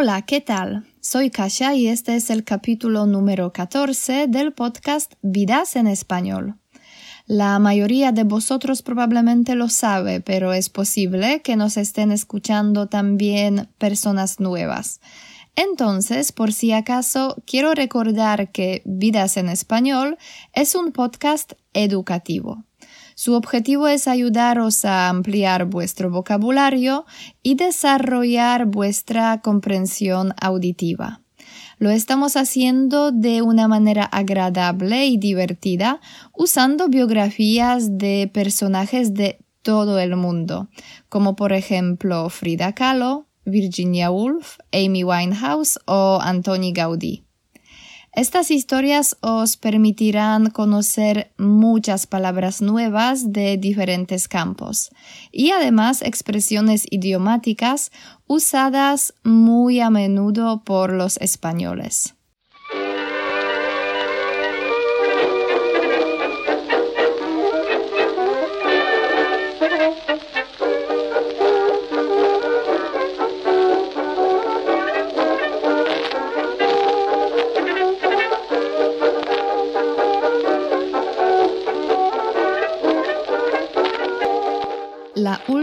Hola, ¿qué tal? Soy Kasia y este es el capítulo número 14 del podcast Vidas en Español. La mayoría de vosotros probablemente lo sabe, pero es posible que nos estén escuchando también personas nuevas. Entonces, por si acaso, quiero recordar que Vidas en Español es un podcast educativo. Su objetivo es ayudaros a ampliar vuestro vocabulario y desarrollar vuestra comprensión auditiva. Lo estamos haciendo de una manera agradable y divertida usando biografías de personajes de todo el mundo, como por ejemplo Frida Kahlo, Virginia Woolf, Amy Winehouse o Antoni Gaudí. Estas historias os permitirán conocer muchas palabras nuevas de diferentes campos y además expresiones idiomáticas usadas muy a menudo por los españoles.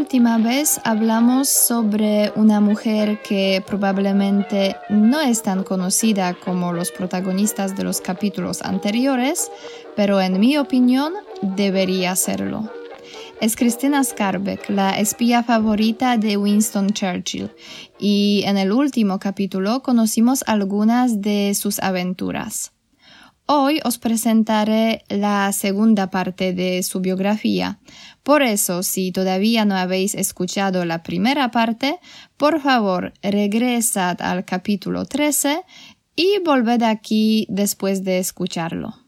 Última vez hablamos sobre una mujer que probablemente no es tan conocida como los protagonistas de los capítulos anteriores, pero en mi opinión debería serlo. Es Christina Skarbek, la espía favorita de Winston Churchill, y en el último capítulo conocimos algunas de sus aventuras. Hoy os presentaré la segunda parte de su biografía. Por eso, si todavía no habéis escuchado la primera parte, por favor, regresad al capítulo 13 y volved aquí después de escucharlo.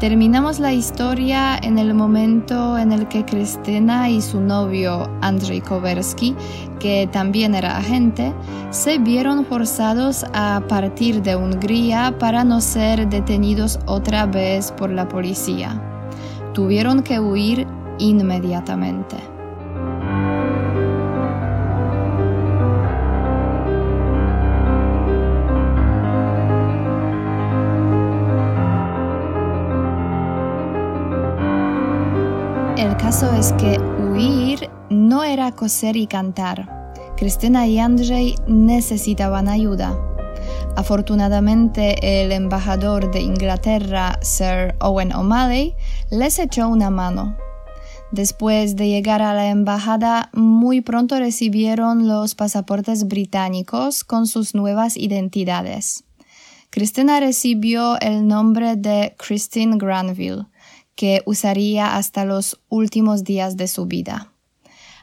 Terminamos la historia en el momento en el que Cristina y su novio Andrzej Kowersky, que también era agente, se vieron forzados a partir de Hungría para no ser detenidos otra vez por la policía. Tuvieron que huir inmediatamente. Caso es que huir no era coser y cantar. Cristina y Andrzej necesitaban ayuda. Afortunadamente, el embajador de Inglaterra, Sir Owen O'Malley, les echó una mano. Después de llegar a la embajada, muy pronto recibieron los pasaportes británicos con sus nuevas identidades. Cristina recibió el nombre de Christine Granville, que usaría hasta los últimos días de su vida.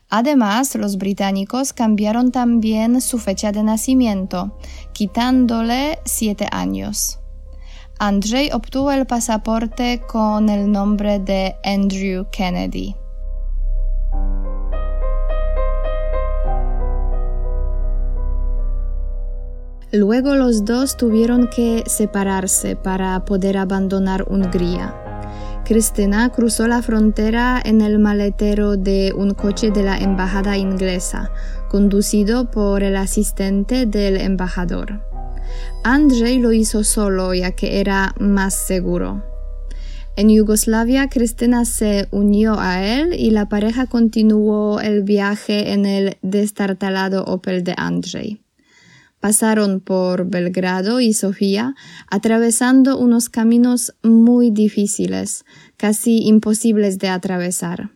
Además, los británicos cambiaron también su fecha de nacimiento, quitándole siete años. Andrzej obtuvo el pasaporte con el nombre de Andrew Kennedy. Luego los dos tuvieron que separarse para poder abandonar Hungría. Cristina cruzó la frontera en el maletero de un coche de la embajada inglesa, conducido por el asistente del embajador. Andrzej lo hizo solo ya que era más seguro. En Yugoslavia, Cristina se unió a él y la pareja continuó el viaje en el destartalado Opel de Andrzej. Pasaron por Belgrado y Sofía, atravesando unos caminos muy difíciles, casi imposibles de atravesar.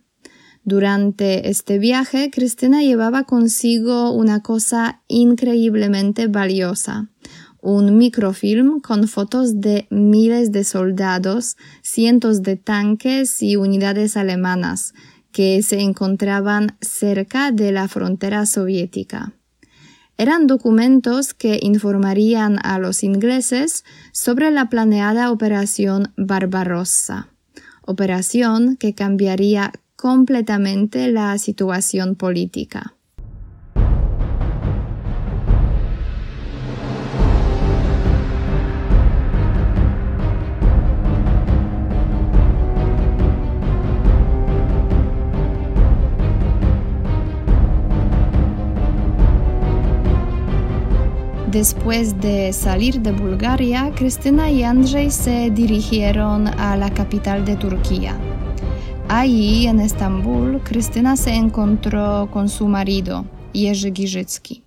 Durante este viaje, Cristina llevaba consigo una cosa increíblemente valiosa, un microfilm con fotos de miles de soldados, cientos de tanques y unidades alemanas que se encontraban cerca de la frontera soviética. Eran documentos que informarían a los ingleses sobre la planeada operación Barbarossa, operación que cambiaría completamente la situación política. Después de salir de Bulgaria, Cristina y Andrei se dirigieron a la capital de Turquía. Allí, en Estambul, Cristina se encontró con su marido, Jerzy Giżycki.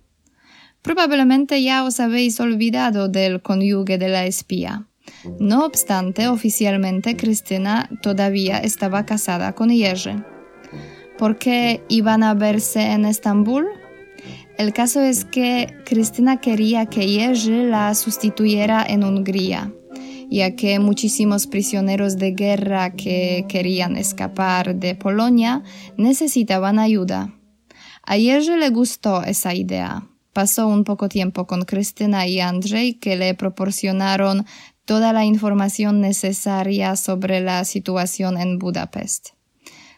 Probablemente ya os habéis olvidado del cónyuge de la espía. No obstante, oficialmente Cristina todavía estaba casada con Jerzy. ¿Por qué iban a verse en Estambul? El caso es que Cristina quería que Jerzy la sustituyera en Hungría, ya que muchísimos prisioneros de guerra que querían escapar de Polonia necesitaban ayuda. A Jerzy le gustó esa idea. Pasó un poco tiempo con Cristina y Andrzej que le proporcionaron toda la información necesaria sobre la situación en Budapest.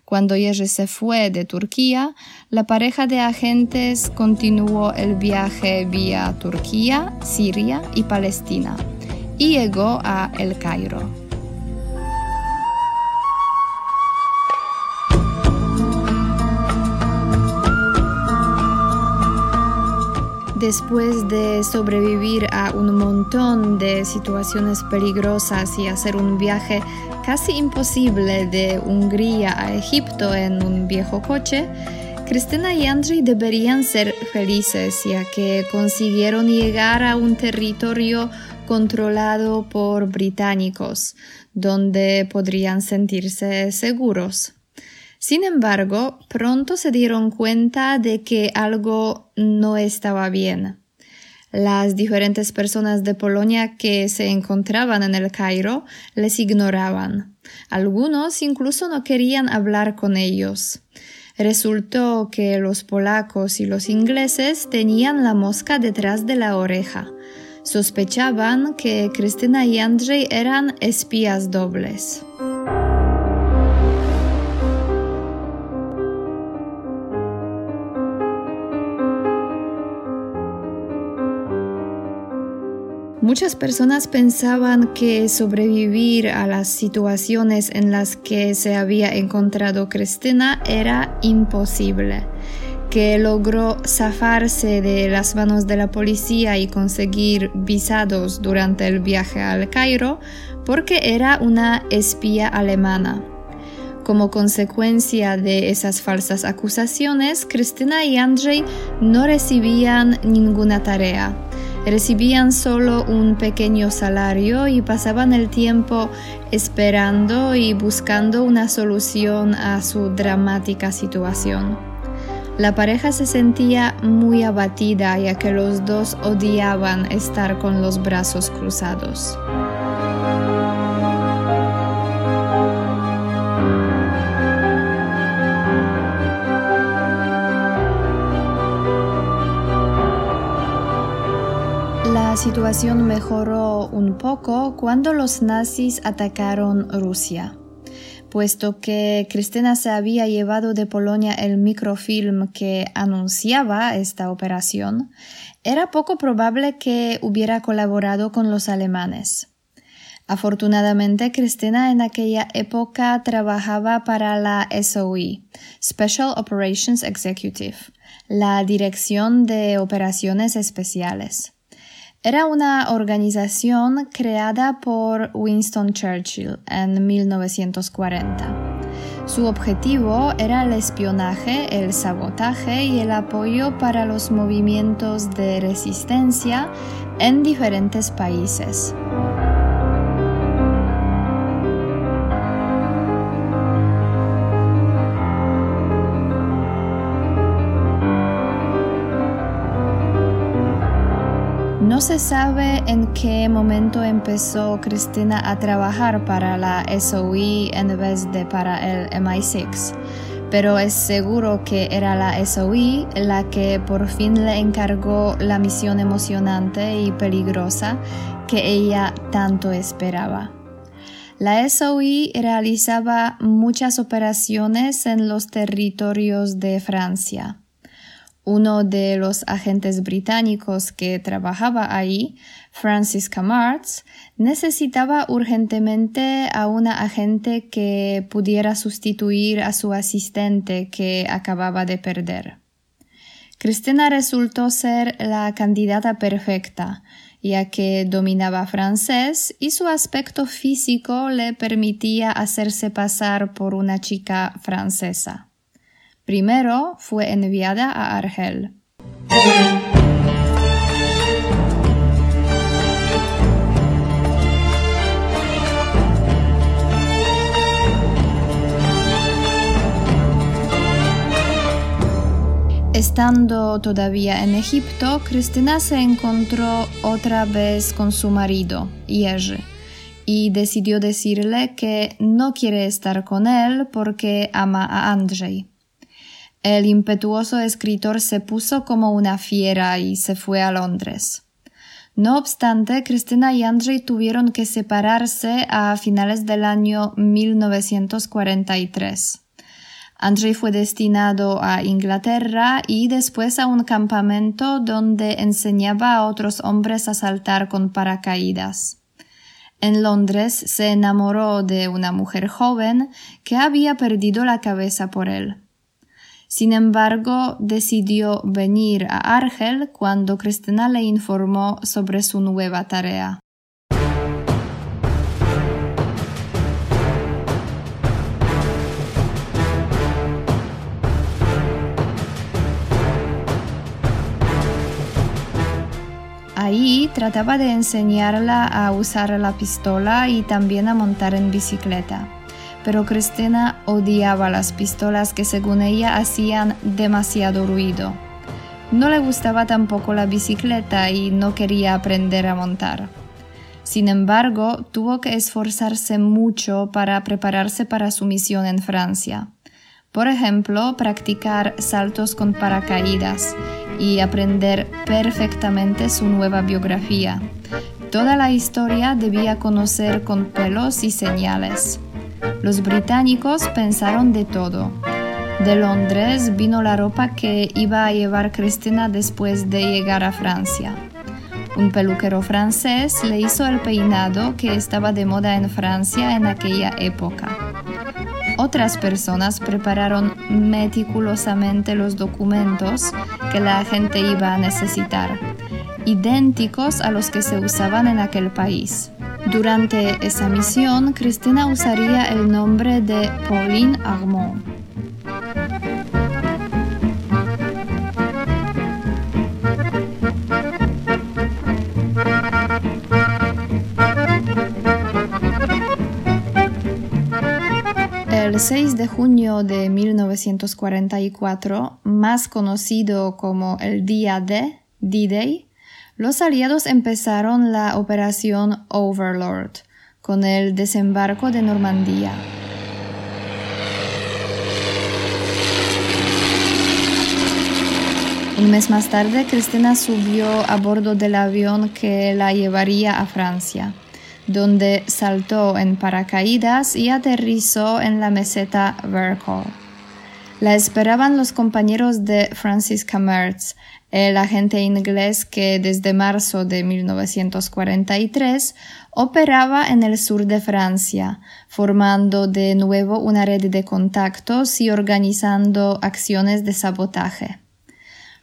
Cuando Jerzy se fue de Turquía, la pareja de agentes continuó el viaje vía Turquía, Siria y Palestina y llegó a El Cairo. Después de sobrevivir a un montón de situaciones peligrosas y hacer un viaje casi imposible de Hungría a Egipto en un viejo coche, Cristina y Andrei deberían ser felices ya que consiguieron llegar a un territorio controlado por británicos, donde podrían sentirse seguros. Sin embargo, pronto se dieron cuenta de que algo no estaba bien. Las diferentes personas de Polonia que se encontraban en el Cairo les ignoraban. Algunos incluso no querían hablar con ellos. Resultó que los polacos y los ingleses tenían la mosca detrás de la oreja. Sospechaban que Cristina y Andrzej eran espías dobles. Muchas personas pensaban que sobrevivir a las situaciones en las que se había encontrado Cristina era imposible, que logró zafarse de las manos de la policía y conseguir visados durante el viaje al Cairo porque era una espía alemana. Como consecuencia de esas falsas acusaciones, Cristina y Andrei no recibían ninguna tarea Recibían solo un pequeño salario y pasaban el tiempo esperando y buscando una solución a su dramática situación. La pareja se sentía muy abatida ya que los dos odiaban estar con los brazos cruzados. Situación mejoró un poco cuando los nazis atacaron Rusia. Puesto que Cristina se había llevado de Polonia el microfilm que anunciaba esta operación, era poco probable que hubiera colaborado con los alemanes. Afortunadamente, Cristina en aquella época trabajaba para la SOE, Special Operations Executive, la Dirección de Operaciones Especiales. Era una organización creada por Winston Churchill en 1940. Su objetivo era el espionaje, el sabotaje y el apoyo para los movimientos de resistencia en diferentes países. No se sabe en qué momento empezó Cristina a trabajar para la SOE en vez de para el MI6, pero es seguro que era la SOE la que por fin le encargó la misión emocionante y peligrosa que ella tanto esperaba. La SOE realizaba muchas operaciones en los territorios de Francia. Uno de los agentes británicos que trabajaba ahí, Francis Camarts, necesitaba urgentemente a una agente que pudiera sustituir a su asistente que acababa de perder. Cristina resultó ser la candidata perfecta, ya que dominaba francés y su aspecto físico le permitía hacerse pasar por una chica francesa. Primero fue enviada a Argel. Estando todavía en Egipto, Cristina se encontró otra vez con su marido, Jerzy, y decidió decirle que no quiere estar con él porque ama a Andrzej. El impetuoso escritor se puso como una fiera y se fue a Londres. No obstante, Cristina y Andrzej tuvieron que separarse a finales del año 1943. Andrzej fue destinado a Inglaterra y después a un campamento donde enseñaba a otros hombres a saltar con paracaídas. En Londres se enamoró de una mujer joven que había perdido la cabeza por él. Sin embargo, decidió venir a Argel cuando Cristina le informó sobre su nueva tarea. Ahí trataba de enseñarla a usar la pistola y también a montar en bicicleta. Pero Cristina odiaba las pistolas que según ella hacían demasiado ruido. No le gustaba tampoco la bicicleta y no quería aprender a montar. Sin embargo, tuvo que esforzarse mucho para prepararse para su misión en Francia. Por ejemplo, practicar saltos con paracaídas y aprender perfectamente su nueva biografía. Toda la historia debía conocer con pelos y señales. Los británicos pensaron de todo. De Londres vino la ropa que iba a llevar Cristina después de llegar a Francia. Un peluquero francés le hizo el peinado que estaba de moda en Francia en aquella época. Otras personas prepararon meticulosamente los documentos que la gente iba a necesitar, idénticos a los que se usaban en aquel país. Durante esa misión, Cristina usaría el nombre de Pauline Armand. El 6 de junio de 1944, más conocido como el día de D-Day, los aliados empezaron la operación Overlord, con el desembarco de Normandía. Un mes más tarde, Cristina subió a bordo del avión que la llevaría a Francia donde saltó en paracaídas y aterrizó en la meseta Vercors. La esperaban los compañeros de Francis Mertz, el agente inglés que desde marzo de 1943 operaba en el sur de Francia, formando de nuevo una red de contactos y organizando acciones de sabotaje.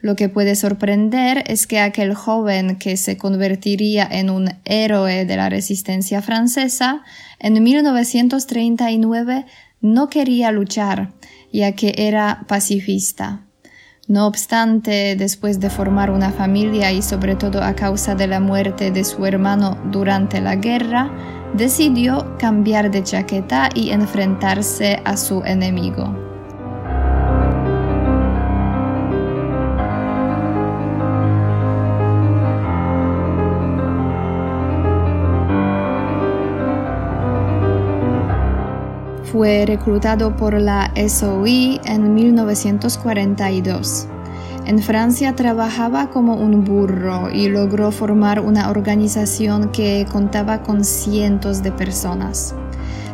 Lo que puede sorprender es que aquel joven que se convertiría en un héroe de la resistencia francesa en 1939 no quería luchar, ya que era pacifista. No obstante, después de formar una familia y sobre todo a causa de la muerte de su hermano durante la guerra, decidió cambiar de chaqueta y enfrentarse a su enemigo. Fue reclutado por la SOI en 1942. En Francia trabajaba como un burro y logró formar una organización que contaba con cientos de personas.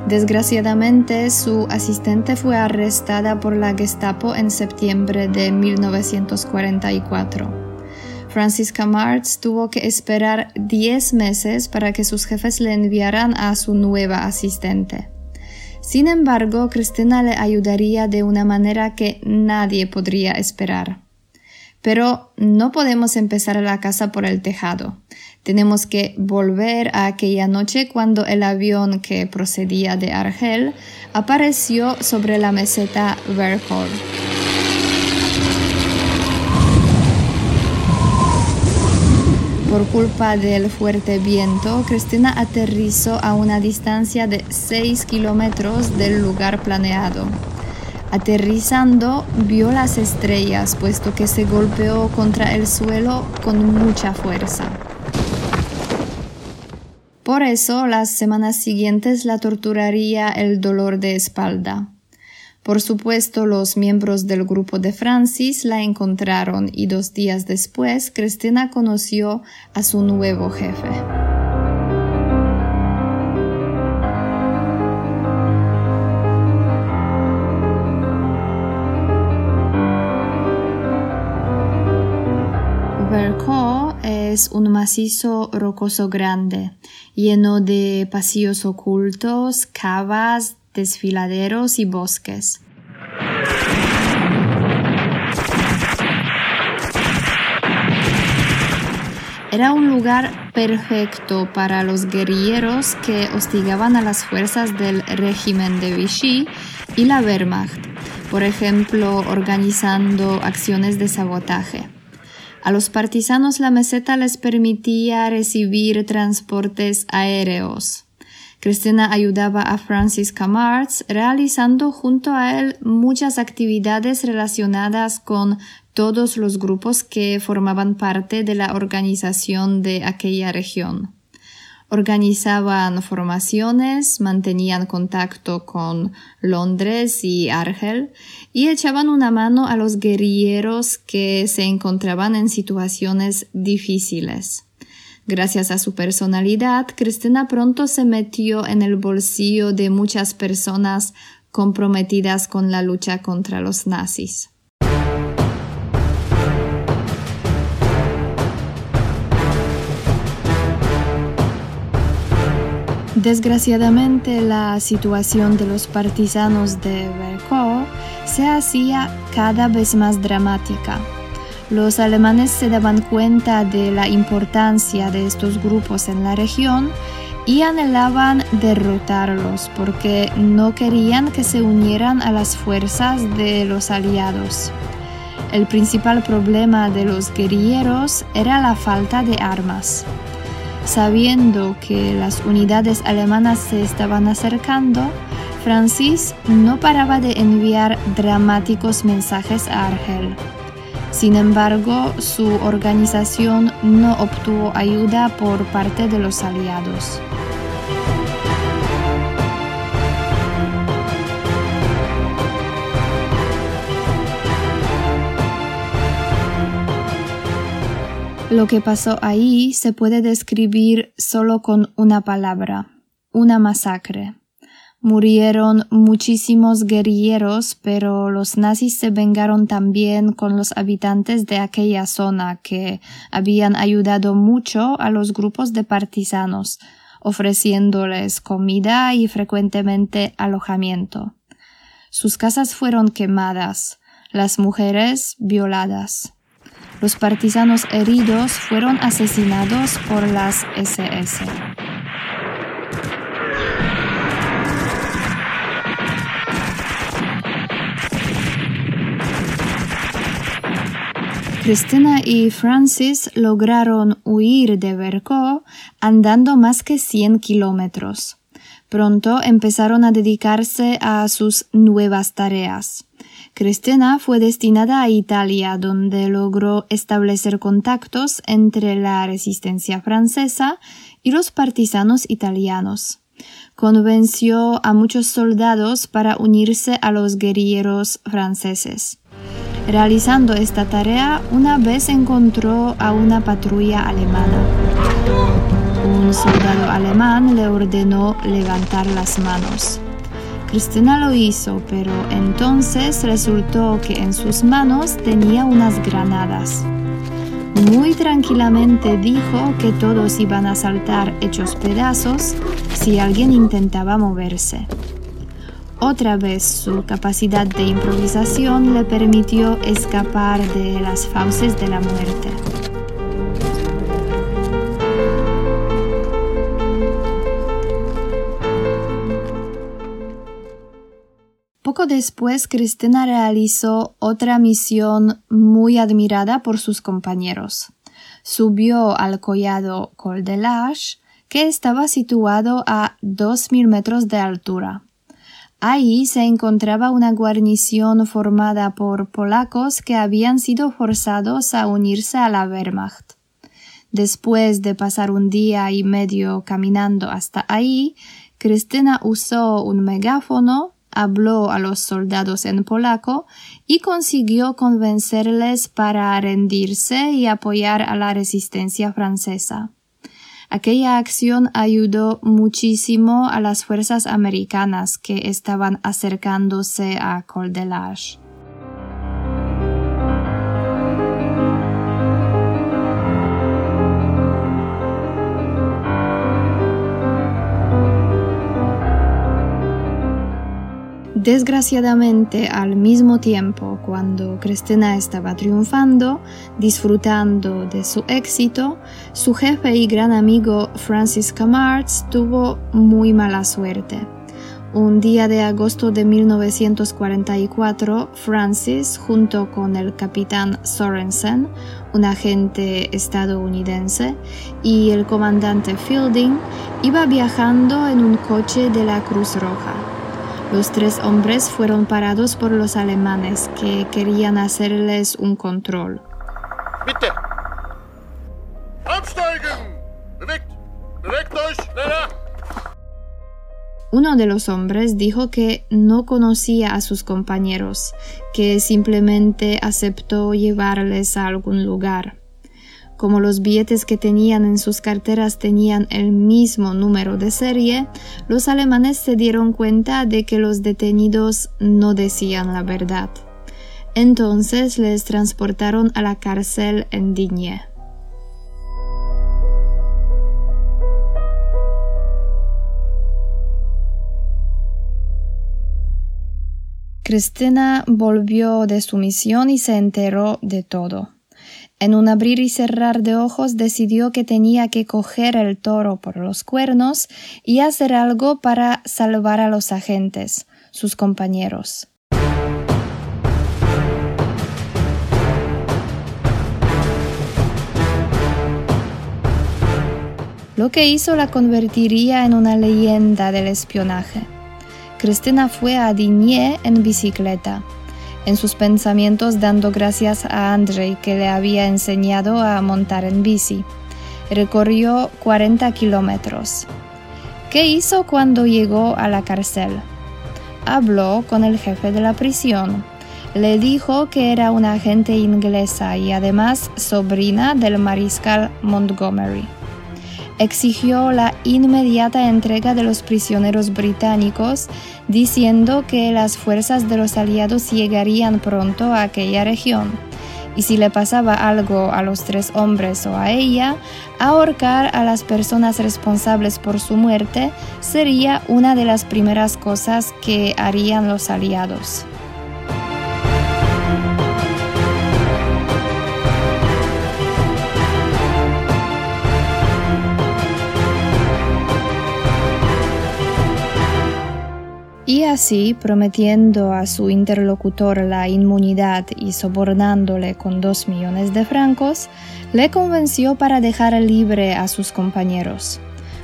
Desgraciadamente, su asistente fue arrestada por la Gestapo en septiembre de 1944. Francisca Martz tuvo que esperar 10 meses para que sus jefes le enviaran a su nueva asistente. Sin embargo, Cristina le ayudaría de una manera que nadie podría esperar. Pero no podemos empezar la casa por el tejado. Tenemos que volver a aquella noche cuando el avión que procedía de Argel apareció sobre la meseta Vercors. Por culpa del fuerte viento, Cristina aterrizó a una distancia de 6 kilómetros del lugar planeado. Aterrizando, vio las estrellas, puesto que se golpeó contra el suelo con mucha fuerza. Por eso, las semanas siguientes la torturaría el dolor de espalda. Por supuesto, los miembros del grupo de Francis la encontraron y dos días después, Cristina conoció a su nuevo jefe. es un macizo rocoso grande, lleno de pasillos ocultos, cavas, desfiladeros y bosques. Era un lugar perfecto para los guerrilleros que hostigaban a las fuerzas del régimen de Vichy y la Wehrmacht, por ejemplo, organizando acciones de sabotaje. A los partisanos la meseta les permitía recibir transportes aéreos. Cristina ayudaba a Francis Camarts realizando junto a él muchas actividades relacionadas con todos los grupos que formaban parte de la organización de aquella región. Organizaban formaciones, mantenían contacto con Londres y Argel y echaban una mano a los guerrilleros que se encontraban en situaciones difíciles. Gracias a su personalidad, Cristina pronto se metió en el bolsillo de muchas personas comprometidas con la lucha contra los nazis. Desgraciadamente, la situación de los partisanos de Vercors se hacía cada vez más dramática. Los alemanes se daban cuenta de la importancia de estos grupos en la región y anhelaban derrotarlos porque no querían que se unieran a las fuerzas de los aliados. El principal problema de los guerrilleros era la falta de armas. Sabiendo que las unidades alemanas se estaban acercando, Francis no paraba de enviar dramáticos mensajes a Argel. Sin embargo, su organización no obtuvo ayuda por parte de los aliados. Lo que pasó ahí se puede describir solo con una palabra, una masacre. Murieron muchísimos guerrilleros, pero los nazis se vengaron también con los habitantes de aquella zona que habían ayudado mucho a los grupos de partisanos, ofreciéndoles comida y frecuentemente alojamiento. Sus casas fueron quemadas, las mujeres violadas. Los partisanos heridos fueron asesinados por las SS. Cristina y Francis lograron huir de Vercors andando más que 100 kilómetros. Pronto empezaron a dedicarse a sus nuevas tareas. Cristina fue destinada a Italia, donde logró establecer contactos entre la resistencia francesa y los partisanos italianos. Convenció a muchos soldados para unirse a los guerrilleros franceses. Realizando esta tarea, una vez encontró a una patrulla alemana. Un soldado alemán le ordenó levantar las manos. Cristina lo hizo, pero entonces resultó que en sus manos tenía unas granadas. Muy tranquilamente dijo que todos iban a saltar hechos pedazos si alguien intentaba moverse. Otra vez su capacidad de improvisación le permitió escapar de las fauces de la muerte. Poco después, Cristina realizó otra misión muy admirada por sus compañeros. Subió al collado Col de Lage, que estaba situado a 2.000 metros de altura. Ahí se encontraba una guarnición formada por polacos que habían sido forzados a unirse a la Wehrmacht. Después de pasar un día y medio caminando hasta ahí, Cristina usó un megáfono habló a los soldados en polaco y consiguió convencerles para rendirse y apoyar a la resistencia francesa. Aquella acción ayudó muchísimo a las fuerzas americanas que estaban acercándose a Col Desgraciadamente, al mismo tiempo, cuando Cristina estaba triunfando, disfrutando de su éxito, su jefe y gran amigo Francis Camarts tuvo muy mala suerte. Un día de agosto de 1944, Francis, junto con el capitán Sorensen, un agente estadounidense, y el comandante Fielding, iba viajando en un coche de la Cruz Roja. Los tres hombres fueron parados por los alemanes que querían hacerles un control. Bitte. Uno de los hombres dijo que no conocía a sus compañeros, que simplemente aceptó llevarles a algún lugar. Como los billetes que tenían en sus carteras tenían el mismo número de serie, los alemanes se dieron cuenta de que los detenidos no decían la verdad. Entonces les transportaron a la cárcel en Digne. Cristina volvió de su misión y se enteró de todo. En un abrir y cerrar de ojos decidió que tenía que coger el toro por los cuernos y hacer algo para salvar a los agentes, sus compañeros. Lo que hizo la convertiría en una leyenda del espionaje. Cristina fue a Digne en bicicleta en sus pensamientos dando gracias a Andrei que le había enseñado a montar en bici. Recorrió 40 kilómetros. ¿Qué hizo cuando llegó a la cárcel? Habló con el jefe de la prisión. Le dijo que era una agente inglesa y además sobrina del mariscal Montgomery exigió la inmediata entrega de los prisioneros británicos, diciendo que las fuerzas de los aliados llegarían pronto a aquella región. Y si le pasaba algo a los tres hombres o a ella, ahorcar a las personas responsables por su muerte sería una de las primeras cosas que harían los aliados. Y así, prometiendo a su interlocutor la inmunidad y sobornándole con dos millones de francos, le convenció para dejar libre a sus compañeros.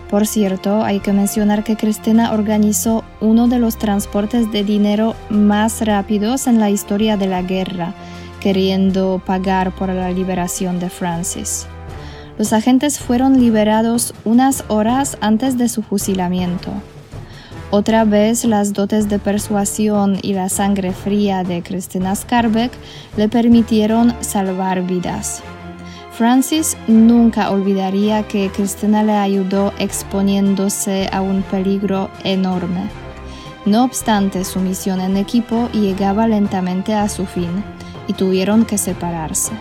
Por cierto, hay que mencionar que Cristina organizó uno de los transportes de dinero más rápidos en la historia de la guerra, queriendo pagar por la liberación de Francis. Los agentes fueron liberados unas horas antes de su fusilamiento. Otra vez las dotes de persuasión y la sangre fría de Christina Skarbek le permitieron salvar vidas. Francis nunca olvidaría que Cristina le ayudó exponiéndose a un peligro enorme. No obstante, su misión en equipo llegaba lentamente a su fin y tuvieron que separarse.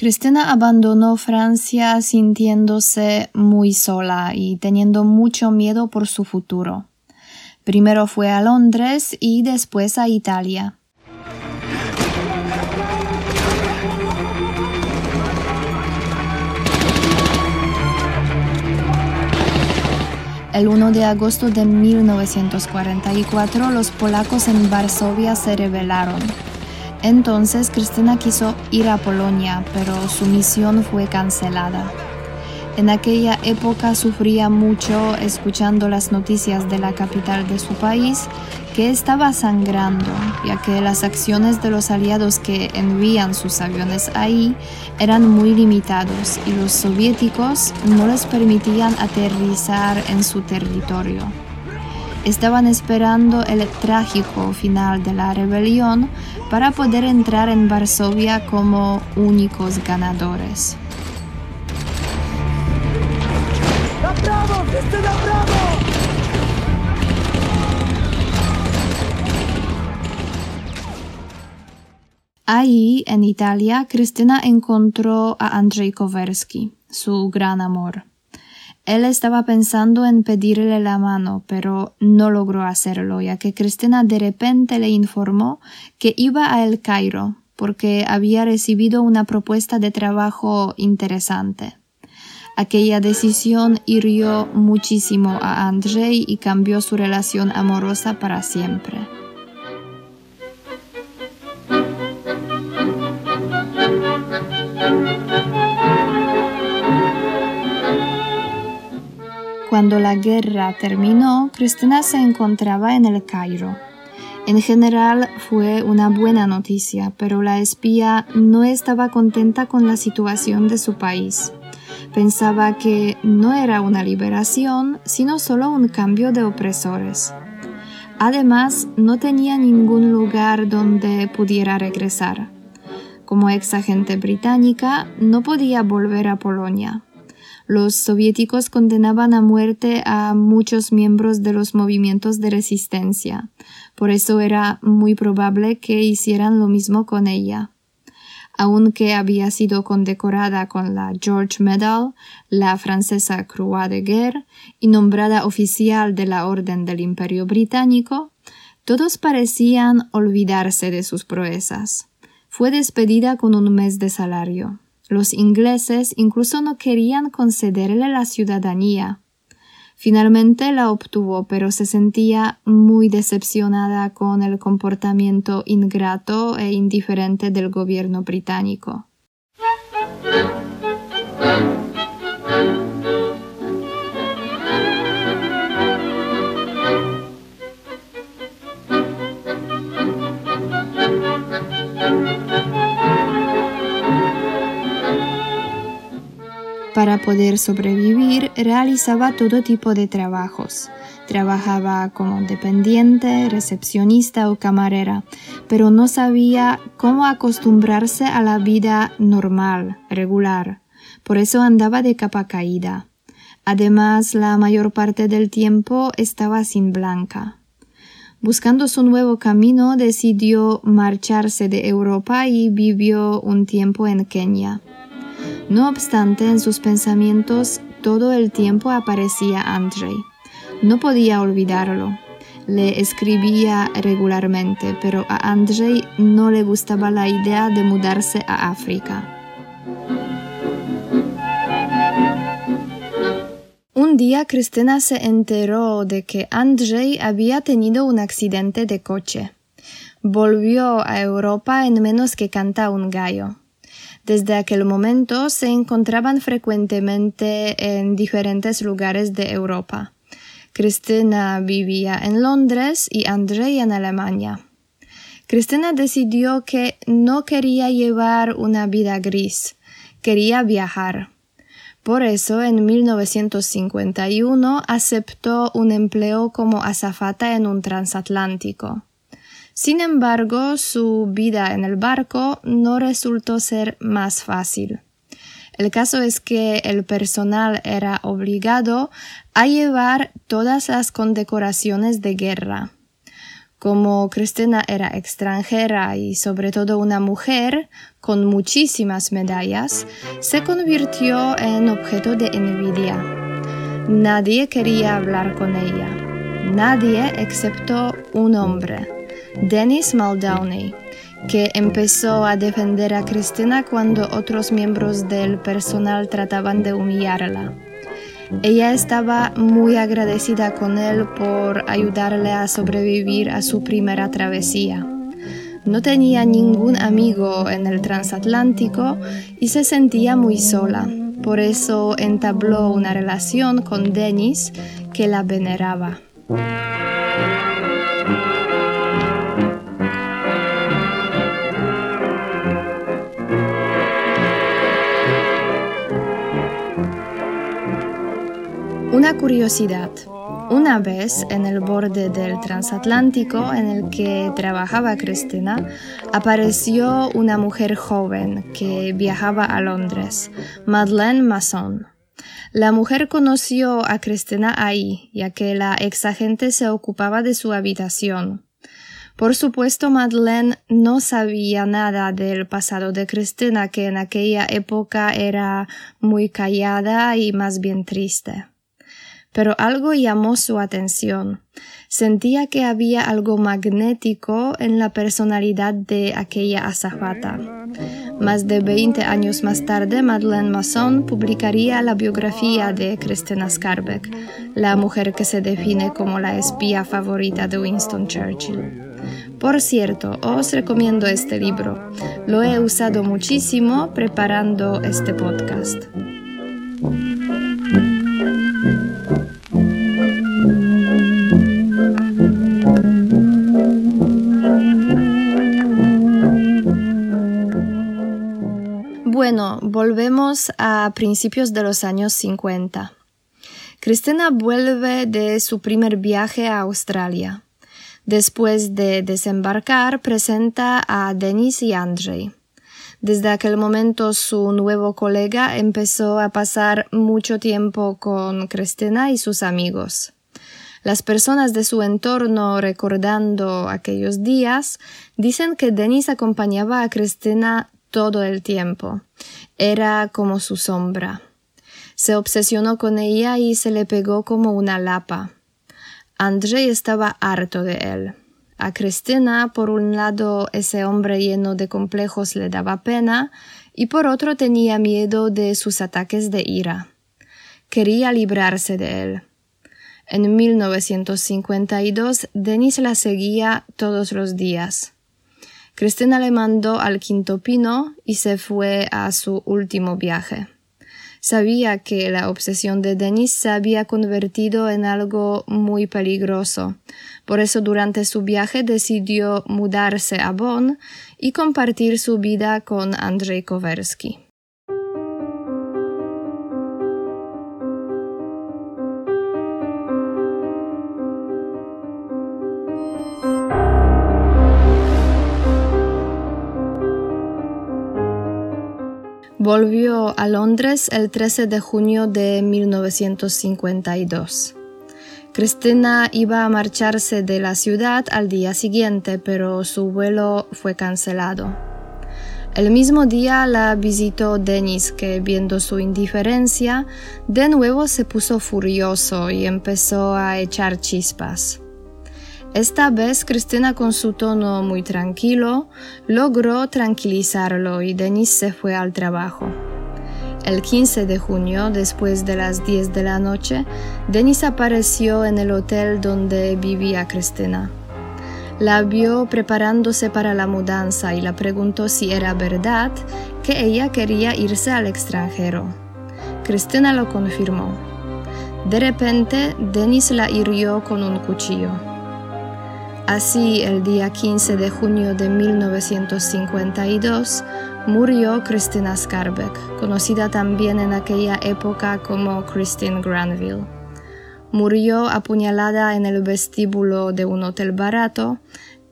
Cristina abandonó Francia sintiéndose muy sola y teniendo mucho miedo por su futuro. Primero fue a Londres y después a Italia. El 1 de agosto de 1944 los polacos en Varsovia se rebelaron entonces Cristina quiso ir a Polonia, pero su misión fue cancelada. En aquella época sufría mucho escuchando las noticias de la capital de su país, que estaba sangrando, ya que las acciones de los aliados que envían sus aviones ahí eran muy limitados y los soviéticos no les permitían aterrizar en su territorio. Estaban esperando el trágico final de la rebelión para poder entrar en Varsovia como únicos ganadores. Ahí, en Italia, Cristina encontró a Andrzej Kowerski, su gran amor. Él estaba pensando en pedirle la mano, pero no logró hacerlo, ya que Cristina de repente le informó que iba a El Cairo, porque había recibido una propuesta de trabajo interesante. Aquella decisión hirió muchísimo a Andrzej y cambió su relación amorosa para siempre. Cuando la guerra terminó, Cristina se encontraba en el Cairo. En general fue una buena noticia, pero la espía no estaba contenta con la situación de su país. Pensaba que no era una liberación, sino solo un cambio de opresores. Además, no tenía ningún lugar donde pudiera regresar. Como ex agente británica, no podía volver a Polonia. Los soviéticos condenaban a muerte a muchos miembros de los movimientos de resistencia. Por eso era muy probable que hicieran lo mismo con ella. Aunque había sido condecorada con la George Medal, la francesa Croix de Guerre y nombrada oficial de la Orden del Imperio Británico, todos parecían olvidarse de sus proezas. Fue despedida con un mes de salario. Los ingleses incluso no querían concederle la ciudadanía. Finalmente la obtuvo, pero se sentía muy decepcionada con el comportamiento ingrato e indiferente del gobierno británico. Para poder sobrevivir realizaba todo tipo de trabajos. Trabajaba como dependiente, recepcionista o camarera, pero no sabía cómo acostumbrarse a la vida normal, regular. Por eso andaba de capa caída. Además, la mayor parte del tiempo estaba sin blanca. Buscando su nuevo camino, decidió marcharse de Europa y vivió un tiempo en Kenia. No obstante, en sus pensamientos todo el tiempo aparecía Andrei. No podía olvidarlo. Le escribía regularmente, pero a Andrei no le gustaba la idea de mudarse a África. Un día Cristina se enteró de que Andrei había tenido un accidente de coche. Volvió a Europa en menos que canta un gallo. Desde aquel momento se encontraban frecuentemente en diferentes lugares de Europa. Cristina vivía en Londres y Andrei en Alemania. Cristina decidió que no quería llevar una vida gris, quería viajar. Por eso, en 1951 aceptó un empleo como azafata en un transatlántico. Sin embargo, su vida en el barco no resultó ser más fácil. El caso es que el personal era obligado a llevar todas las condecoraciones de guerra. Como Cristina era extranjera y sobre todo una mujer con muchísimas medallas, se convirtió en objeto de envidia. Nadie quería hablar con ella. Nadie excepto un hombre, Dennis Muldowney, que empezó a defender a Cristina cuando otros miembros del personal trataban de humillarla. Ella estaba muy agradecida con él por ayudarle a sobrevivir a su primera travesía. No tenía ningún amigo en el transatlántico y se sentía muy sola. Por eso entabló una relación con Dennis que la veneraba. Una curiosidad. Una vez en el borde del transatlántico en el que trabajaba Cristina, apareció una mujer joven que viajaba a Londres, Madeleine Masson. La mujer conoció a Cristina ahí, ya que la ex agente se ocupaba de su habitación. Por supuesto, Madeleine no sabía nada del pasado de Cristina, que en aquella época era muy callada y más bien triste pero algo llamó su atención. Sentía que había algo magnético en la personalidad de aquella azafata. Más de 20 años más tarde, Madeleine Masson publicaría la biografía de Christina Scarbeck, la mujer que se define como la espía favorita de Winston Churchill. Por cierto, os recomiendo este libro. Lo he usado muchísimo preparando este podcast. Volvemos a principios de los años 50. Cristina vuelve de su primer viaje a Australia. Después de desembarcar, presenta a Denis y Andrei. Desde aquel momento su nuevo colega empezó a pasar mucho tiempo con Cristina y sus amigos. Las personas de su entorno recordando aquellos días dicen que Denis acompañaba a Cristina todo el tiempo. Era como su sombra. Se obsesionó con ella y se le pegó como una lapa. André estaba harto de él. A Cristina, por un lado, ese hombre lleno de complejos le daba pena, y por otro tenía miedo de sus ataques de ira. Quería librarse de él. En 1952, Denis la seguía todos los días. Cristina le mandó al quinto pino y se fue a su último viaje. Sabía que la obsesión de Denis se había convertido en algo muy peligroso. Por eso durante su viaje decidió mudarse a Bonn y compartir su vida con Andrzej Kowersky. Volvió a Londres el 13 de junio de 1952. Cristina iba a marcharse de la ciudad al día siguiente, pero su vuelo fue cancelado. El mismo día la visitó Denis, que viendo su indiferencia, de nuevo se puso furioso y empezó a echar chispas. Esta vez Cristina con su tono muy tranquilo logró tranquilizarlo y Denis se fue al trabajo. El 15 de junio, después de las 10 de la noche, Denis apareció en el hotel donde vivía Cristina. La vio preparándose para la mudanza y la preguntó si era verdad que ella quería irse al extranjero. Cristina lo confirmó. De repente, Denis la hirió con un cuchillo. Así, el día 15 de junio de 1952, murió Christina Scarbeck, conocida también en aquella época como Christine Granville. Murió apuñalada en el vestíbulo de un hotel barato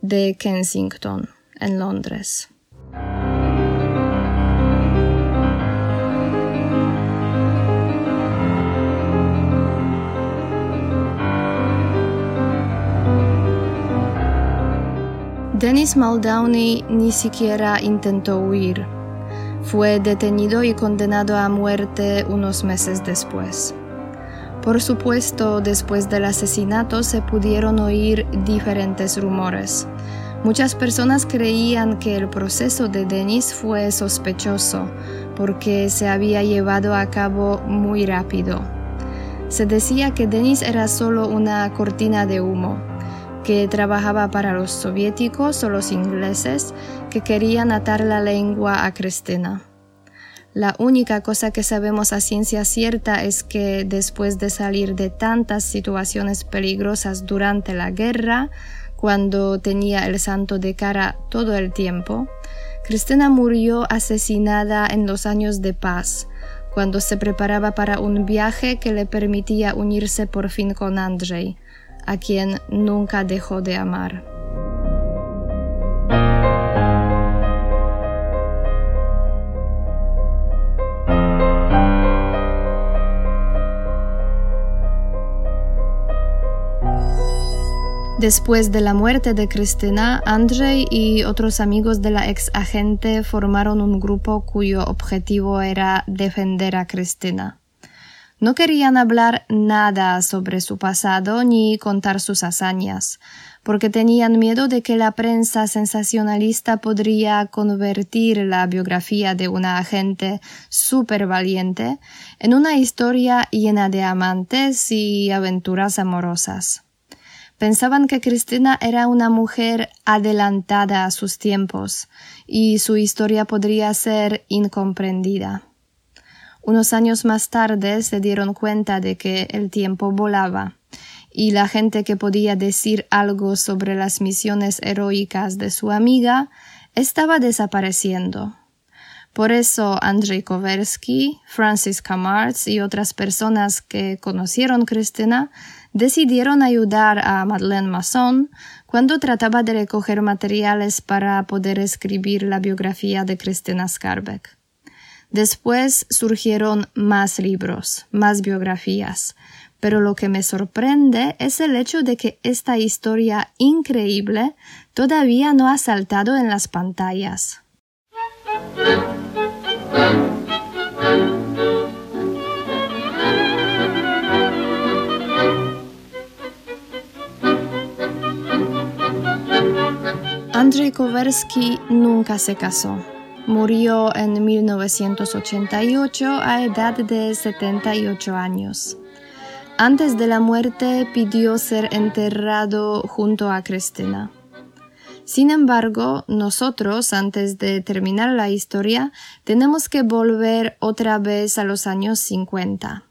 de Kensington, en Londres. Dennis Muldowney ni siquiera intentó huir. Fue detenido y condenado a muerte unos meses después. Por supuesto, después del asesinato se pudieron oír diferentes rumores. Muchas personas creían que el proceso de Denis fue sospechoso porque se había llevado a cabo muy rápido. Se decía que Denis era solo una cortina de humo, que trabajaba para los soviéticos o los ingleses que querían atar la lengua a Cristina. La única cosa que sabemos a ciencia cierta es que después de salir de tantas situaciones peligrosas durante la guerra, cuando tenía el santo de cara todo el tiempo, Cristina murió asesinada en los años de paz, cuando se preparaba para un viaje que le permitía unirse por fin con Andrei, a quien nunca dejó de amar. Después de la muerte de Cristina, Andrei y otros amigos de la ex agente formaron un grupo cuyo objetivo era defender a Cristina. No querían hablar nada sobre su pasado ni contar sus hazañas, porque tenían miedo de que la prensa sensacionalista podría convertir la biografía de una agente súper valiente en una historia llena de amantes y aventuras amorosas. Pensaban que Cristina era una mujer adelantada a sus tiempos y su historia podría ser incomprendida. Unos años más tarde se dieron cuenta de que el tiempo volaba y la gente que podía decir algo sobre las misiones heroicas de su amiga estaba desapareciendo. Por eso Andrei Koversky, Francis Camarts y otras personas que conocieron Cristina decidieron ayudar a Madeleine Masson cuando trataba de recoger materiales para poder escribir la biografía de Christina Skarbek. Después surgieron más libros, más biografías, pero lo que me sorprende es el hecho de que esta historia increíble todavía no ha saltado en las pantallas. Andrei Koversky nunca se casó. Murió en 1988 a edad de 78 años. Antes de la muerte pidió ser enterrado junto a Cristina. Sin embargo, nosotros, antes de terminar la historia, tenemos que volver otra vez a los años 50.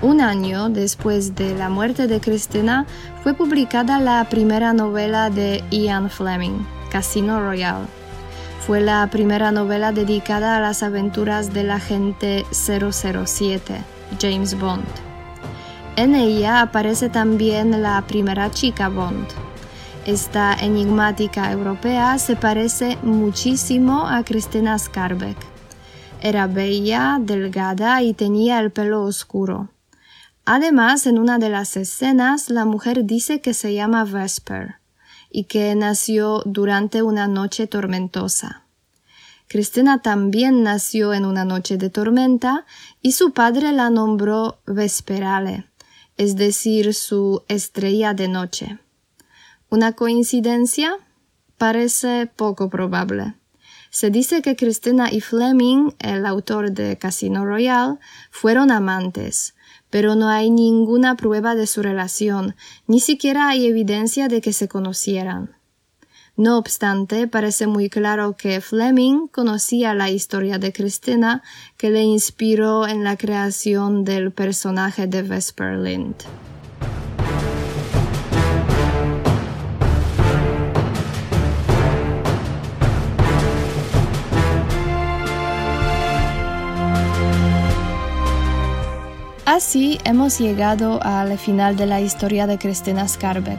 Un año después de la muerte de Cristina fue publicada la primera novela de Ian Fleming, Casino Royale. Fue la primera novela dedicada a las aventuras del agente 007, James Bond. En ella aparece también la primera chica Bond. Esta enigmática europea se parece muchísimo a Cristina Skarbek. Era bella, delgada y tenía el pelo oscuro. Además, en una de las escenas, la mujer dice que se llama Vesper y que nació durante una noche tormentosa. Cristina también nació en una noche de tormenta y su padre la nombró Vesperale, es decir, su estrella de noche. ¿Una coincidencia? Parece poco probable. Se dice que Cristina y Fleming, el autor de Casino Royale, fueron amantes, pero no hay ninguna prueba de su relación, ni siquiera hay evidencia de que se conocieran. No obstante, parece muy claro que Fleming conocía la historia de Cristina que le inspiró en la creación del personaje de Vesper Lind. Así hemos llegado al final de la historia de Cristina Skarbek,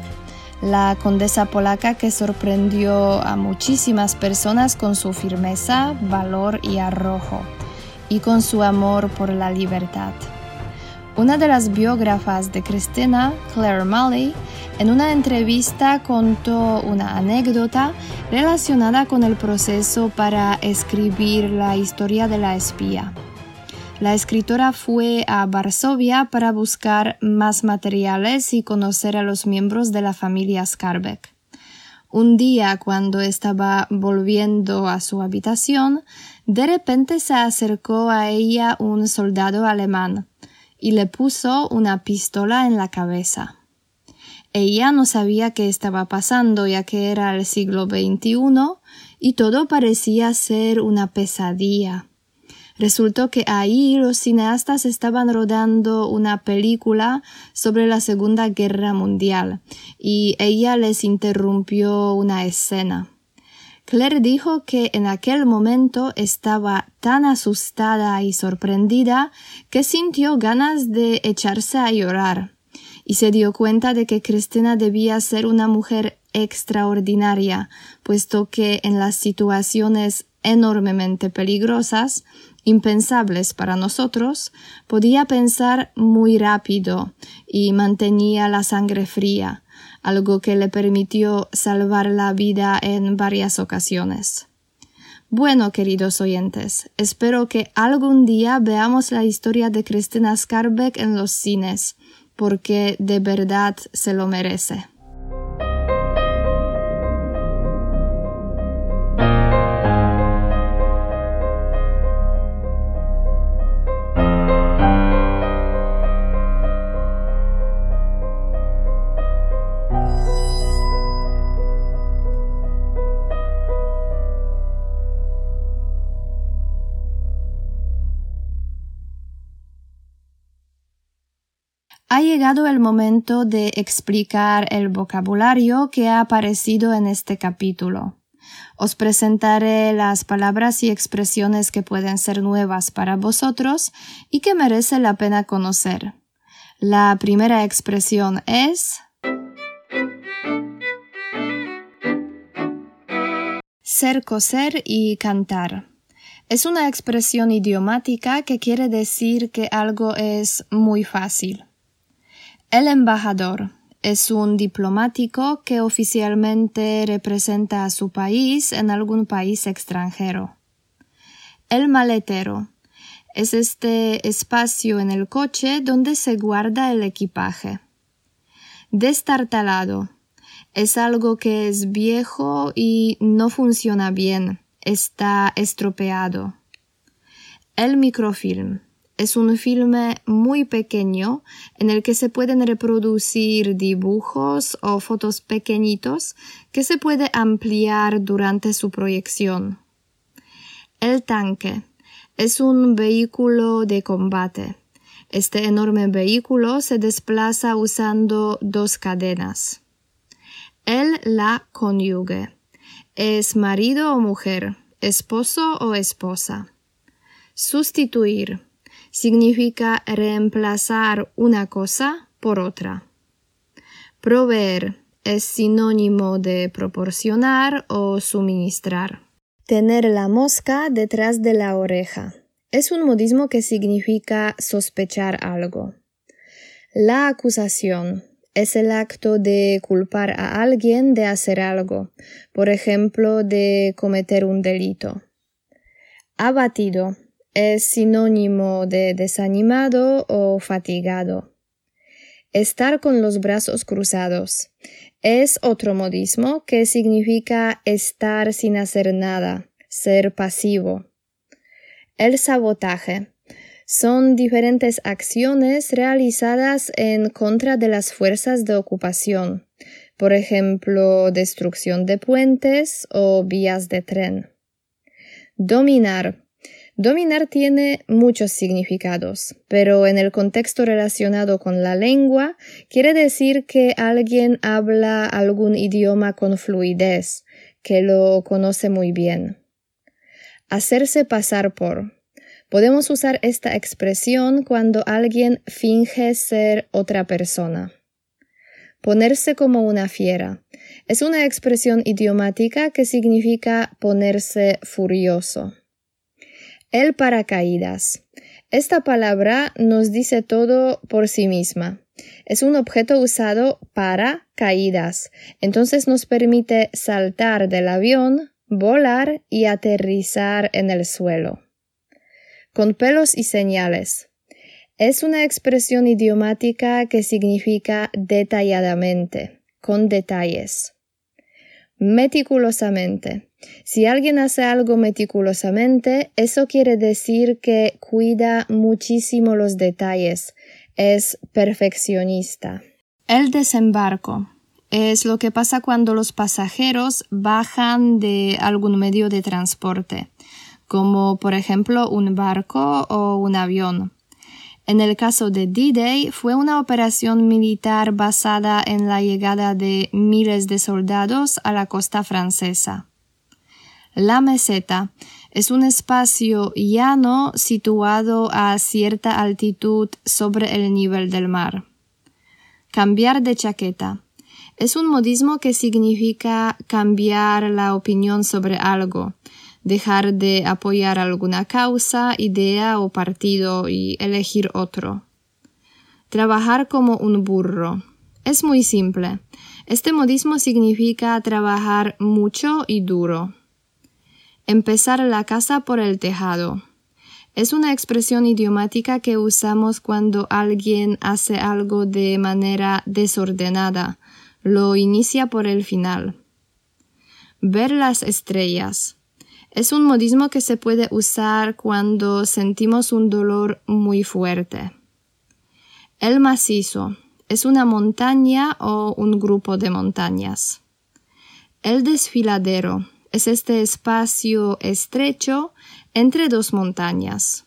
la condesa polaca que sorprendió a muchísimas personas con su firmeza, valor y arrojo, y con su amor por la libertad. Una de las biógrafas de Cristina, Claire Malley, en una entrevista contó una anécdota relacionada con el proceso para escribir la historia de la espía. La escritora fue a Varsovia para buscar más materiales y conocer a los miembros de la familia Skarbek. Un día, cuando estaba volviendo a su habitación, de repente se acercó a ella un soldado alemán y le puso una pistola en la cabeza. Ella no sabía qué estaba pasando ya que era el siglo XXI y todo parecía ser una pesadilla. Resultó que ahí los cineastas estaban rodando una película sobre la Segunda Guerra Mundial y ella les interrumpió una escena. Claire dijo que en aquel momento estaba tan asustada y sorprendida que sintió ganas de echarse a llorar y se dio cuenta de que Cristina debía ser una mujer extraordinaria, puesto que en las situaciones enormemente peligrosas impensables para nosotros, podía pensar muy rápido y mantenía la sangre fría, algo que le permitió salvar la vida en varias ocasiones. Bueno, queridos oyentes, espero que algún día veamos la historia de Cristina Skarbek en los cines, porque de verdad se lo merece. Ha llegado el momento de explicar el vocabulario que ha aparecido en este capítulo. Os presentaré las palabras y expresiones que pueden ser nuevas para vosotros y que merece la pena conocer. La primera expresión es ser, coser y cantar. Es una expresión idiomática que quiere decir que algo es muy fácil. El embajador es un diplomático que oficialmente representa a su país en algún país extranjero. El maletero es este espacio en el coche donde se guarda el equipaje. Destartalado es algo que es viejo y no funciona bien, está estropeado. El microfilm es un filme muy pequeño en el que se pueden reproducir dibujos o fotos pequeñitos que se puede ampliar durante su proyección. El tanque es un vehículo de combate. Este enorme vehículo se desplaza usando dos cadenas. El la cónyuge es marido o mujer, esposo o esposa. Sustituir significa reemplazar una cosa por otra. Proveer es sinónimo de proporcionar o suministrar. Tener la mosca detrás de la oreja. Es un modismo que significa sospechar algo. La acusación es el acto de culpar a alguien de hacer algo, por ejemplo, de cometer un delito. Abatido es sinónimo de desanimado o fatigado. Estar con los brazos cruzados es otro modismo que significa estar sin hacer nada, ser pasivo. El sabotaje son diferentes acciones realizadas en contra de las fuerzas de ocupación, por ejemplo, destrucción de puentes o vías de tren. Dominar Dominar tiene muchos significados, pero en el contexto relacionado con la lengua quiere decir que alguien habla algún idioma con fluidez, que lo conoce muy bien. Hacerse pasar por. Podemos usar esta expresión cuando alguien finge ser otra persona. Ponerse como una fiera. Es una expresión idiomática que significa ponerse furioso. El paracaídas. Esta palabra nos dice todo por sí misma. Es un objeto usado para caídas, entonces nos permite saltar del avión, volar y aterrizar en el suelo. Con pelos y señales. Es una expresión idiomática que significa detalladamente, con detalles. Meticulosamente. Si alguien hace algo meticulosamente, eso quiere decir que cuida muchísimo los detalles, es perfeccionista. El desembarco es lo que pasa cuando los pasajeros bajan de algún medio de transporte, como por ejemplo un barco o un avión. En el caso de D-Day fue una operación militar basada en la llegada de miles de soldados a la costa francesa. La meseta es un espacio llano situado a cierta altitud sobre el nivel del mar. Cambiar de chaqueta es un modismo que significa cambiar la opinión sobre algo, dejar de apoyar alguna causa, idea o partido y elegir otro. Trabajar como un burro. Es muy simple. Este modismo significa trabajar mucho y duro. Empezar la casa por el tejado. Es una expresión idiomática que usamos cuando alguien hace algo de manera desordenada. Lo inicia por el final. Ver las estrellas. Es un modismo que se puede usar cuando sentimos un dolor muy fuerte. El macizo es una montaña o un grupo de montañas. El desfiladero es este espacio estrecho entre dos montañas.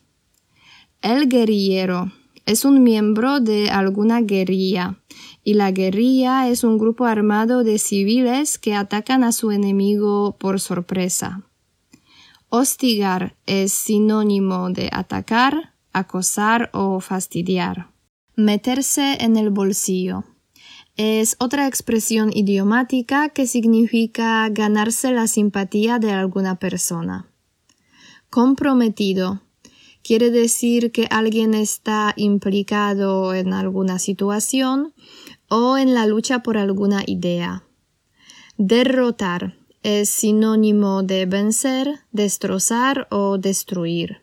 El guerrillero es un miembro de alguna guerrilla y la guerrilla es un grupo armado de civiles que atacan a su enemigo por sorpresa. Hostigar es sinónimo de atacar, acosar o fastidiar. Meterse en el bolsillo. Es otra expresión idiomática que significa ganarse la simpatía de alguna persona. Comprometido. Quiere decir que alguien está implicado en alguna situación o en la lucha por alguna idea. Derrotar es sinónimo de vencer, destrozar o destruir.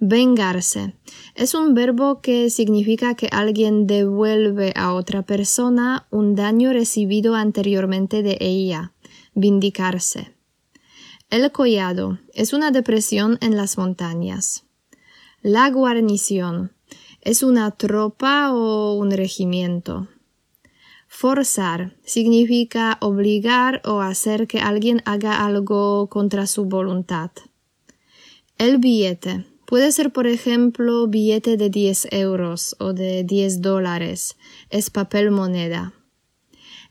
Vengarse es un verbo que significa que alguien devuelve a otra persona un daño recibido anteriormente de ella. Vindicarse. El collado es una depresión en las montañas. La guarnición es una tropa o un regimiento. Forzar significa obligar o hacer que alguien haga algo contra su voluntad. El billete puede ser, por ejemplo, billete de 10 euros o de 10 dólares. Es papel moneda.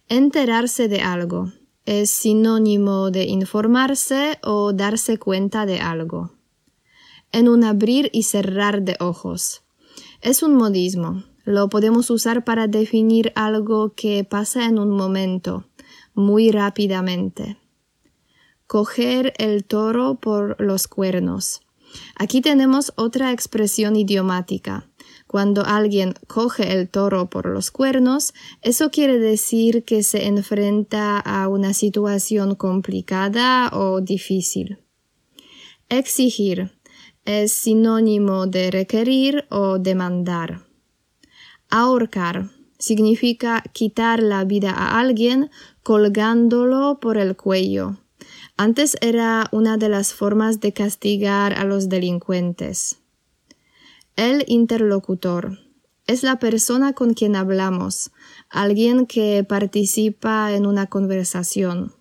Enterarse de algo es sinónimo de informarse o darse cuenta de algo. En un abrir y cerrar de ojos. Es un modismo lo podemos usar para definir algo que pasa en un momento, muy rápidamente. Coger el toro por los cuernos. Aquí tenemos otra expresión idiomática. Cuando alguien coge el toro por los cuernos, eso quiere decir que se enfrenta a una situación complicada o difícil. Exigir es sinónimo de requerir o demandar. Ahorcar significa quitar la vida a alguien colgándolo por el cuello. Antes era una de las formas de castigar a los delincuentes. El interlocutor es la persona con quien hablamos, alguien que participa en una conversación.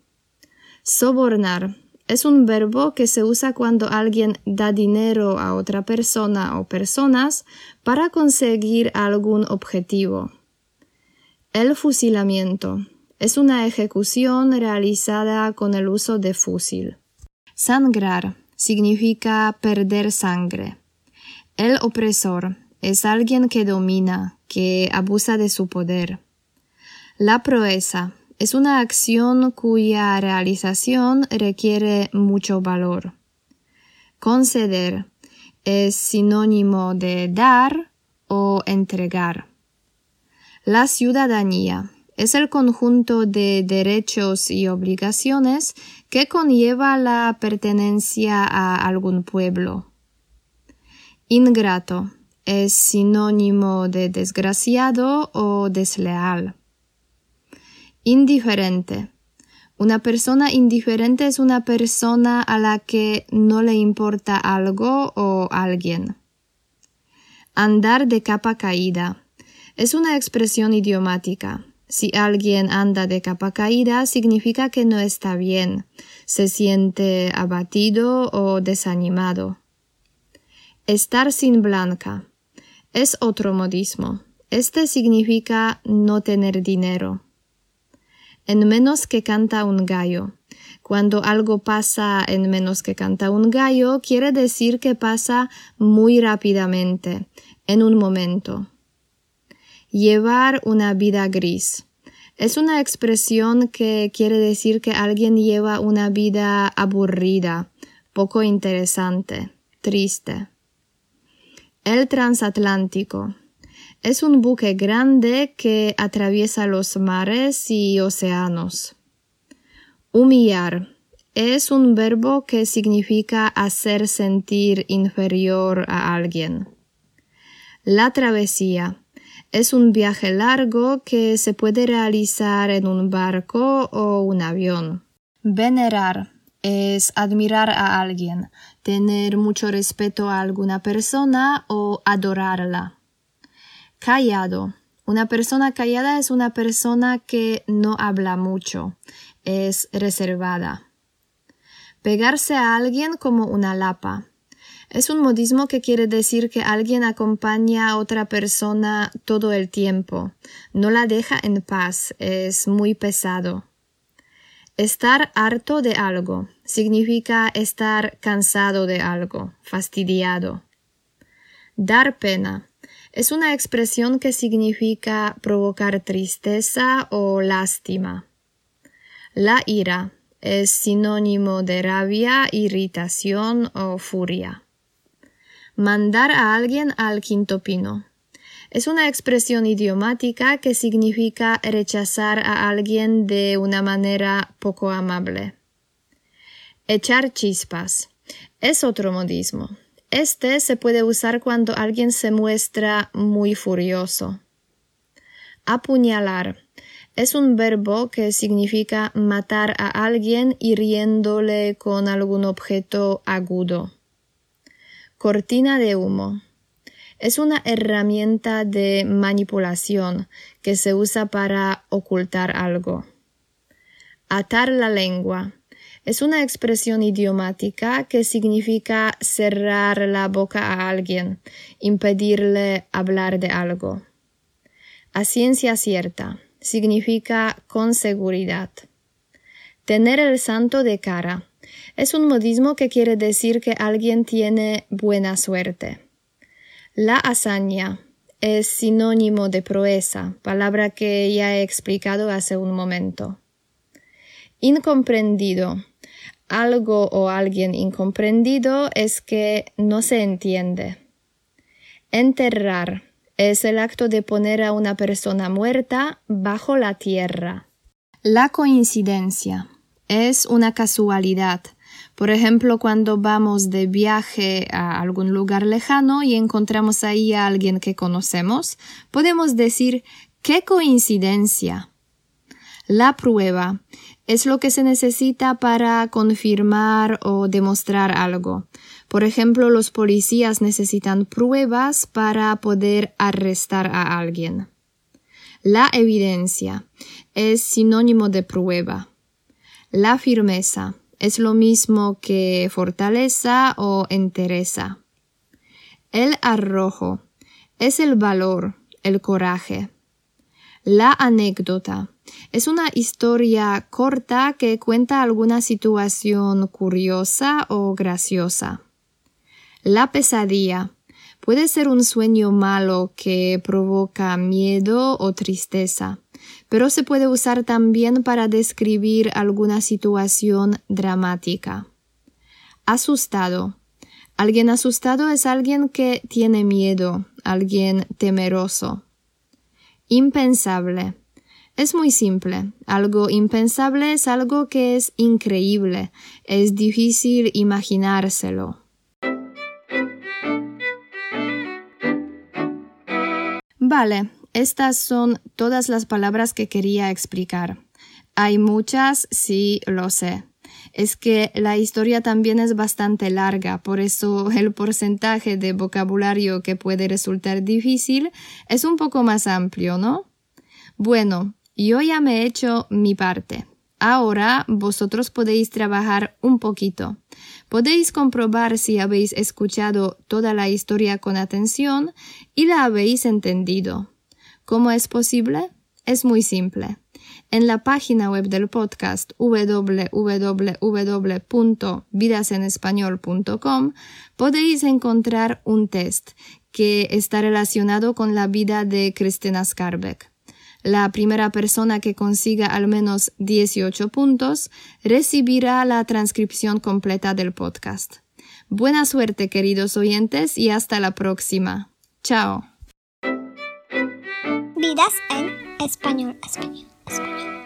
Sobornar es un verbo que se usa cuando alguien da dinero a otra persona o personas para conseguir algún objetivo. El fusilamiento es una ejecución realizada con el uso de fusil. Sangrar significa perder sangre. El opresor es alguien que domina, que abusa de su poder. La proeza es una acción cuya realización requiere mucho valor. Conceder es sinónimo de dar o entregar. La ciudadanía es el conjunto de derechos y obligaciones que conlleva la pertenencia a algún pueblo. Ingrato es sinónimo de desgraciado o desleal. Indiferente. Una persona indiferente es una persona a la que no le importa algo o alguien. Andar de capa caída. Es una expresión idiomática. Si alguien anda de capa caída, significa que no está bien, se siente abatido o desanimado. Estar sin blanca. Es otro modismo. Este significa no tener dinero. En menos que canta un gallo. Cuando algo pasa en menos que canta un gallo, quiere decir que pasa muy rápidamente, en un momento. Llevar una vida gris. Es una expresión que quiere decir que alguien lleva una vida aburrida, poco interesante, triste. El transatlántico. Es un buque grande que atraviesa los mares y océanos. Humillar. Es un verbo que significa hacer sentir inferior a alguien. La travesía. Es un viaje largo que se puede realizar en un barco o un avión. Venerar es admirar a alguien, tener mucho respeto a alguna persona o adorarla. Callado. Una persona callada es una persona que no habla mucho, es reservada. Pegarse a alguien como una lapa. Es un modismo que quiere decir que alguien acompaña a otra persona todo el tiempo, no la deja en paz, es muy pesado. Estar harto de algo significa estar cansado de algo, fastidiado. Dar pena es una expresión que significa provocar tristeza o lástima. La ira es sinónimo de rabia, irritación o furia. Mandar a alguien al quinto pino. Es una expresión idiomática que significa rechazar a alguien de una manera poco amable. Echar chispas. Es otro modismo. Este se puede usar cuando alguien se muestra muy furioso. Apuñalar. Es un verbo que significa matar a alguien hiriéndole con algún objeto agudo. Cortina de humo. Es una herramienta de manipulación que se usa para ocultar algo. Atar la lengua. Es una expresión idiomática que significa cerrar la boca a alguien, impedirle hablar de algo. A ciencia cierta significa con seguridad. Tener el santo de cara es un modismo que quiere decir que alguien tiene buena suerte. La hazaña es sinónimo de proeza, palabra que ya he explicado hace un momento. Incomprendido. Algo o alguien incomprendido es que no se entiende. Enterrar es el acto de poner a una persona muerta bajo la tierra. La coincidencia es una casualidad, por ejemplo, cuando vamos de viaje a algún lugar lejano y encontramos ahí a alguien que conocemos, podemos decir ¡qué coincidencia! La prueba es lo que se necesita para confirmar o demostrar algo. Por ejemplo, los policías necesitan pruebas para poder arrestar a alguien. La evidencia es sinónimo de prueba. La firmeza es lo mismo que fortaleza o entereza. El arrojo es el valor, el coraje. La anécdota es una historia corta que cuenta alguna situación curiosa o graciosa. La pesadilla puede ser un sueño malo que provoca miedo o tristeza pero se puede usar también para describir alguna situación dramática. Asustado. Alguien asustado es alguien que tiene miedo, alguien temeroso. Impensable. Es muy simple. Algo impensable es algo que es increíble. Es difícil imaginárselo. Vale, estas son todas las palabras que quería explicar. Hay muchas, sí, lo sé. Es que la historia también es bastante larga, por eso el porcentaje de vocabulario que puede resultar difícil es un poco más amplio, ¿no? Bueno, yo ya me he hecho mi parte. Ahora vosotros podéis trabajar un poquito. Podéis comprobar si habéis escuchado toda la historia con atención y la habéis entendido. ¿Cómo es posible? Es muy simple. En la página web del podcast www.vidasenespañol.com podéis encontrar un test que está relacionado con la vida de Cristina Skarbek. La primera persona que consiga al menos 18 puntos recibirá la transcripción completa del podcast. Buena suerte, queridos oyentes, y hasta la próxima. Chao. Vidas en español, español, español.